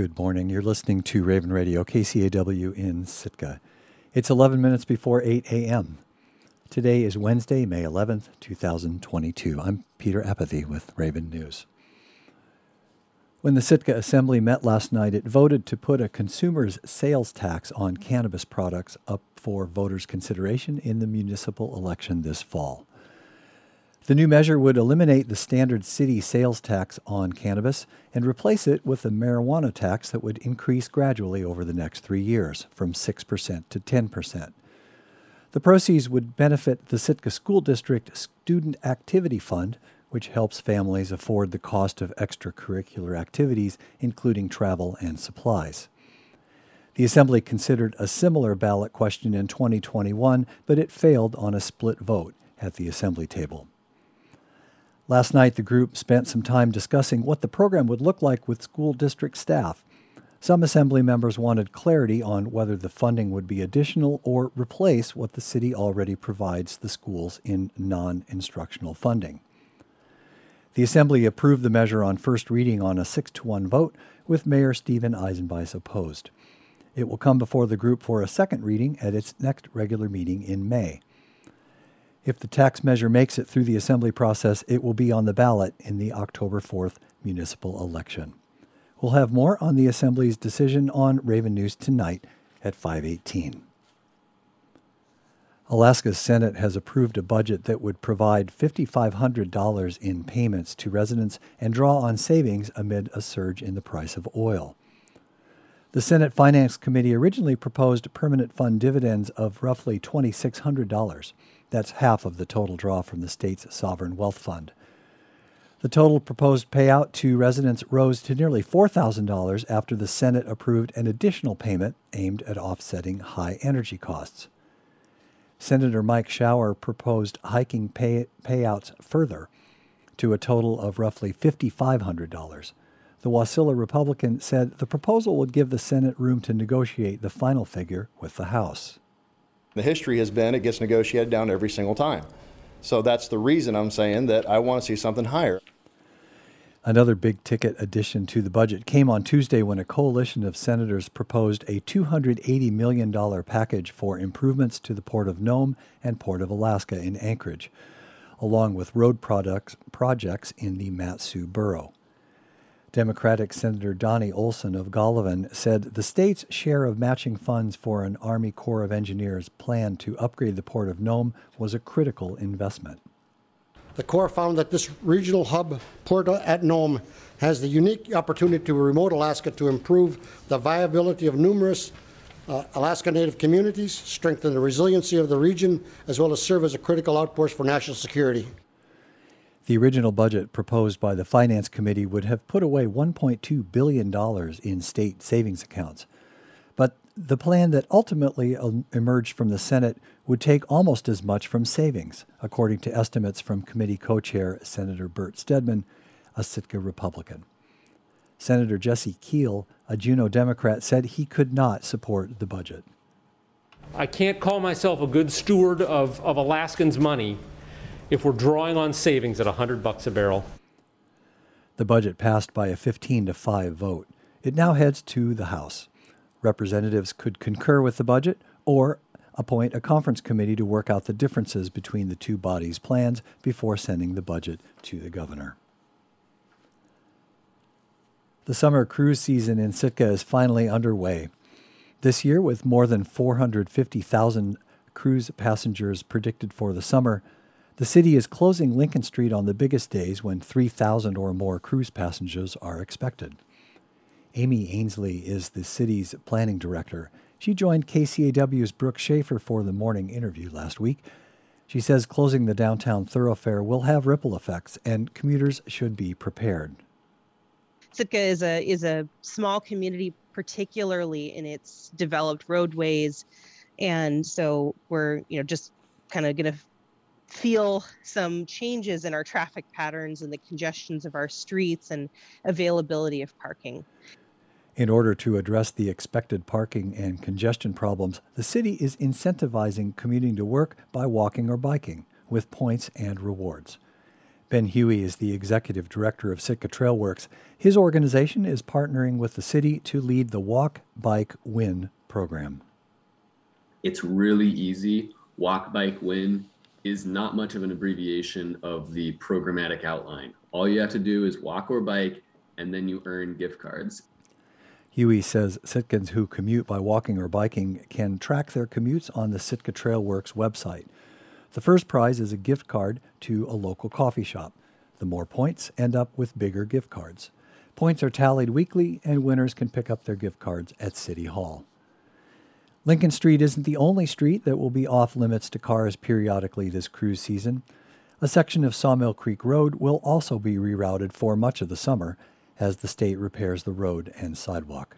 Good morning. You're listening to Raven Radio, KCAW in Sitka. It's 11 minutes before 8 a.m. Today is Wednesday, May 11th, 2022. I'm Peter Apathy with Raven News. When the Sitka Assembly met last night, it voted to put a consumer's sales tax on cannabis products up for voters' consideration in the municipal election this fall. The new measure would eliminate the standard city sales tax on cannabis and replace it with a marijuana tax that would increase gradually over the next three years, from 6% to 10%. The proceeds would benefit the Sitka School District Student Activity Fund, which helps families afford the cost of extracurricular activities, including travel and supplies. The Assembly considered a similar ballot question in 2021, but it failed on a split vote at the Assembly table. Last night, the group spent some time discussing what the program would look like with school district staff. Some Assembly members wanted clarity on whether the funding would be additional or replace what the city already provides the schools in non instructional funding. The Assembly approved the measure on first reading on a 6 to 1 vote, with Mayor Steven Eisenbeisz opposed. It will come before the group for a second reading at its next regular meeting in May. If the tax measure makes it through the assembly process, it will be on the ballot in the October 4th municipal election. We'll have more on the assembly's decision on Raven News tonight at 518. Alaska's Senate has approved a budget that would provide $5,500 in payments to residents and draw on savings amid a surge in the price of oil. The Senate Finance Committee originally proposed permanent fund dividends of roughly $2,600. That's half of the total draw from the state's sovereign wealth fund. The total proposed payout to residents rose to nearly $4,000 after the Senate approved an additional payment aimed at offsetting high energy costs. Senator Mike Shower proposed hiking pay- payouts further to a total of roughly $5,500. The Wasilla Republican said the proposal would give the Senate room to negotiate the final figure with the House. The history has been it gets negotiated down every single time. So that's the reason I'm saying that I want to see something higher. Another big ticket addition to the budget came on Tuesday when a coalition of senators proposed a $280 million package for improvements to the Port of Nome and Port of Alaska in Anchorage, along with road products, projects in the Mat-Su Borough. Democratic Senator Donnie Olson of Golovin said the state's share of matching funds for an Army Corps of Engineers plan to upgrade the Port of Nome was a critical investment. The Corps found that this regional hub port at Nome has the unique opportunity to remote Alaska to improve the viability of numerous uh, Alaska Native communities, strengthen the resiliency of the region, as well as serve as a critical outpost for national security. The original budget proposed by the Finance Committee would have put away $1.2 billion in state savings accounts. But the plan that ultimately emerged from the Senate would take almost as much from savings, according to estimates from committee co chair Senator Bert Stedman, a Sitka Republican. Senator Jesse Kiehl, a Juneau Democrat, said he could not support the budget. I can't call myself a good steward of, of Alaskans' money if we're drawing on savings at 100 bucks a barrel. The budget passed by a 15 to 5 vote. It now heads to the House. Representatives could concur with the budget or appoint a conference committee to work out the differences between the two bodies' plans before sending the budget to the governor. The summer cruise season in Sitka is finally underway. This year, with more than 450,000 cruise passengers predicted for the summer, the city is closing Lincoln Street on the biggest days when 3,000 or more cruise passengers are expected. Amy Ainslie is the city's planning director. She joined KCAW's Brooke Schaefer for the morning interview last week. She says closing the downtown thoroughfare will have ripple effects and commuters should be prepared. Sitka is a is a small community, particularly in its developed roadways, and so we're you know just kind of going to feel some changes in our traffic patterns and the congestions of our streets and availability of parking. In order to address the expected parking and congestion problems, the city is incentivizing commuting to work by walking or biking with points and rewards. Ben Hughey is the executive director of Sitka Trailworks. His organization is partnering with the city to lead the Walk, Bike, Win program. It's really easy. Walk, Bike, Win is not much of an abbreviation of the programmatic outline. All you have to do is walk or bike, and then you earn gift cards. Hughey says Sitkans who commute by walking or biking can track their commutes on the Sitka Trail Works website. The first prize is a gift card to a local coffee shop. The more points end up with bigger gift cards. Points are tallied weekly, and winners can pick up their gift cards at City Hall. Lincoln Street isn't the only street that will be off limits to cars periodically this cruise season. A section of Sawmill Creek Road will also be rerouted for much of the summer as the state repairs the road and sidewalk.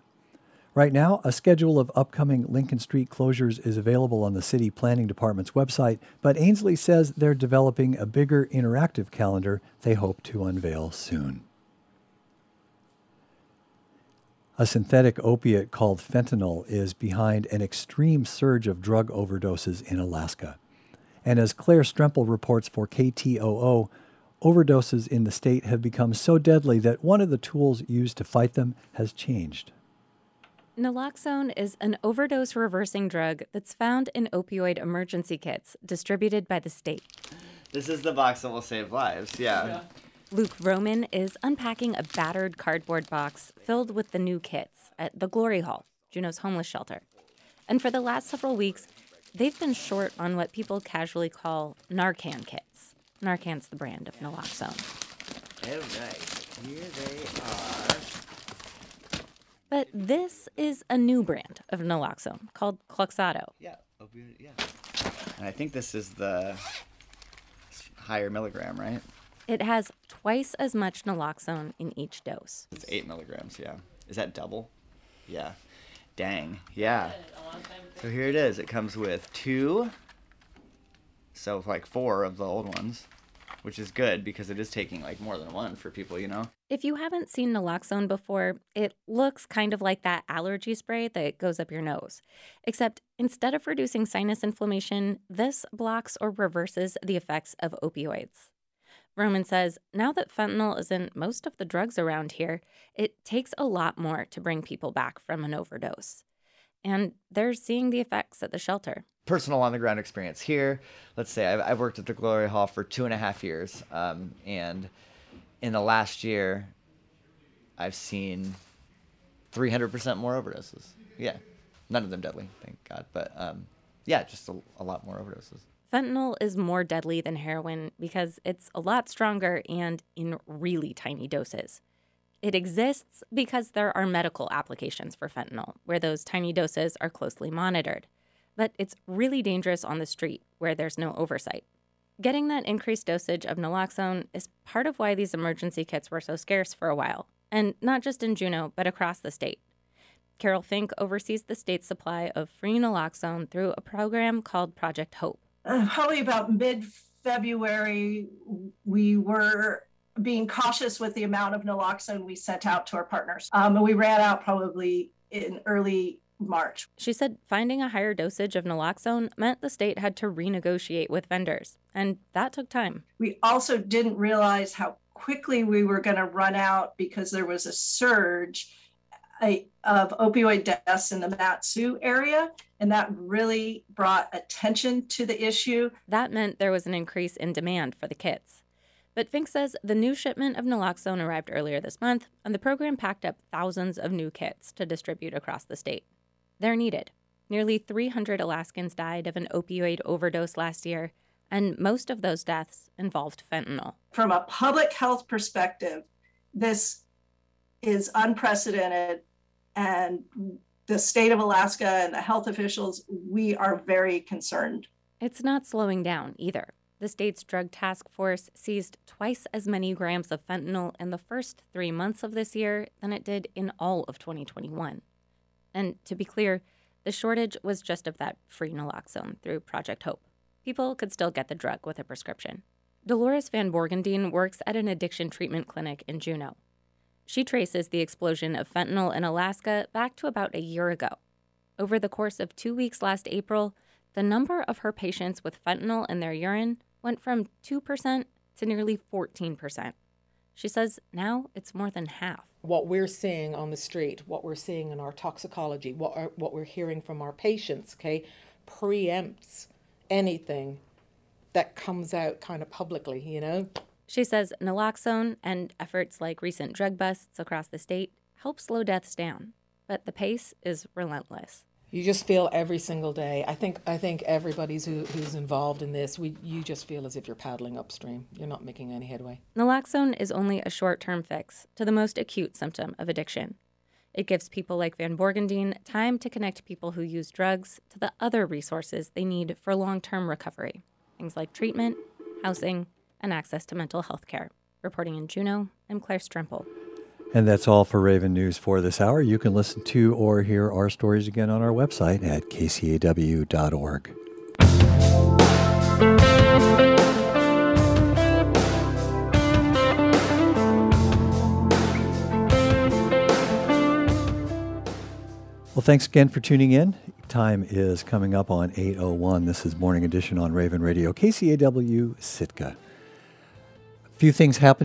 Right now, a schedule of upcoming Lincoln Street closures is available on the City Planning Department's website, but Ainslie says they're developing a bigger interactive calendar they hope to unveil soon. A synthetic opiate called fentanyl is behind an extreme surge of drug overdoses in Alaska. And as Claire Stremple reports for KTOO, overdoses in the state have become so deadly that one of the tools used to fight them has changed. Naloxone is an overdose reversing drug that's found in opioid emergency kits distributed by the state. This is the box that will save lives, yeah. yeah. Luke Roman is unpacking a battered cardboard box filled with the new kits at the Glory Hall, Juneau's homeless shelter. And for the last several weeks, they've been short on what people casually call Narcan kits. Narcan's the brand of naloxone. All right, here they are. But this is a new brand of naloxone called Kloxxado. Yeah, opioid, yeah. And I think this is the higher milligram, right? It has twice as much naloxone in each dose. It's eight milligrams, yeah. Is that double? Yeah. Dang, yeah. So here it is. It comes with two so like four of the old ones, which is good because it is taking like more than one for people, you know? If you haven't seen naloxone before, it looks kind of like that allergy spray that goes up your nose. Except instead of reducing sinus inflammation, this blocks or reverses the effects of opioids. Roman says now that fentanyl is in most of the drugs around here, it takes a lot more to bring people back from an overdose. And they're seeing the effects at the shelter personal on the ground experience here. Let's say I've, I've, worked at the Glory Hall for two and a half years, um, and in the last year, I've seen 300% more overdoses. Yeah, none of them deadly, thank God, but um, yeah, just a, a lot more overdoses. Fentanyl is more deadly than heroin because it's a lot stronger and in really tiny doses. It exists because there are medical applications for fentanyl, where those tiny doses are closely monitored but it's really dangerous on the street where there's no oversight. Getting that increased dosage of naloxone is part of why these emergency kits were so scarce for a while, and not just in Juneau, but across the state. Carol Fink oversees the state's supply of free naloxone through a program called Project Hope. Uh, probably about mid February, we were being cautious with the amount of naloxone we sent out to our partners. Um, and we ran out probably in early March. She said finding a higher dosage of naloxone meant the state had to renegotiate with vendors, and that took time. We also didn't realize how quickly we were going to run out because there was a surge of opioid deaths in the Mat-Su area, and that really brought attention to the issue. That meant there was an increase in demand for the kits. But Fink says the new shipment of naloxone arrived earlier this month, and the program packed up thousands of new kits to distribute across the state. They're needed. Nearly 300 Alaskans died of an opioid overdose last year, and most of those deaths involved fentanyl. From a public health perspective, this is unprecedented, and the state of Alaska and the health officials, we are very concerned. It's not slowing down either. The state's drug task force seized twice as many grams of fentanyl in the first three months of this year than it did in all of 2021. And to be clear, the shortage was just of that free naloxone through Project Hope. People could still get the drug with a prescription. Dolores Van Borgendien works at an addiction treatment clinic in Juneau. She traces the explosion of fentanyl in Alaska back to about a year ago. Over the course of two weeks last April, the number of her patients with fentanyl in their urine went from 2% to nearly 14%. She says now it's more than half. What we're seeing on the street, what we're seeing in our toxicology, what, are, what we're hearing from our patients, okay, preempts anything that comes out kind of publicly, you know? She says naloxone and efforts like recent drug busts across the state help slow deaths down, but the pace is relentless. You just feel every single day. I think I think everybody's who, who's involved in this. We you just feel as if you're paddling upstream. You're not making any headway. Naloxone is only a short-term fix to the most acute symptom of addiction. It gives people like Van Borgendine time to connect people who use drugs to the other resources they need for long-term recovery. Things like treatment, housing, and access to mental health care. Reporting in Juneau, I'm Claire Stremple. And that's all for Raven News for this hour. You can listen to or hear our stories again on our website at kcaw.org. Well, thanks again for tuning in. Time is coming up on 8.01. This is Morning Edition on Raven Radio, KCAW Sitka. Few things happened.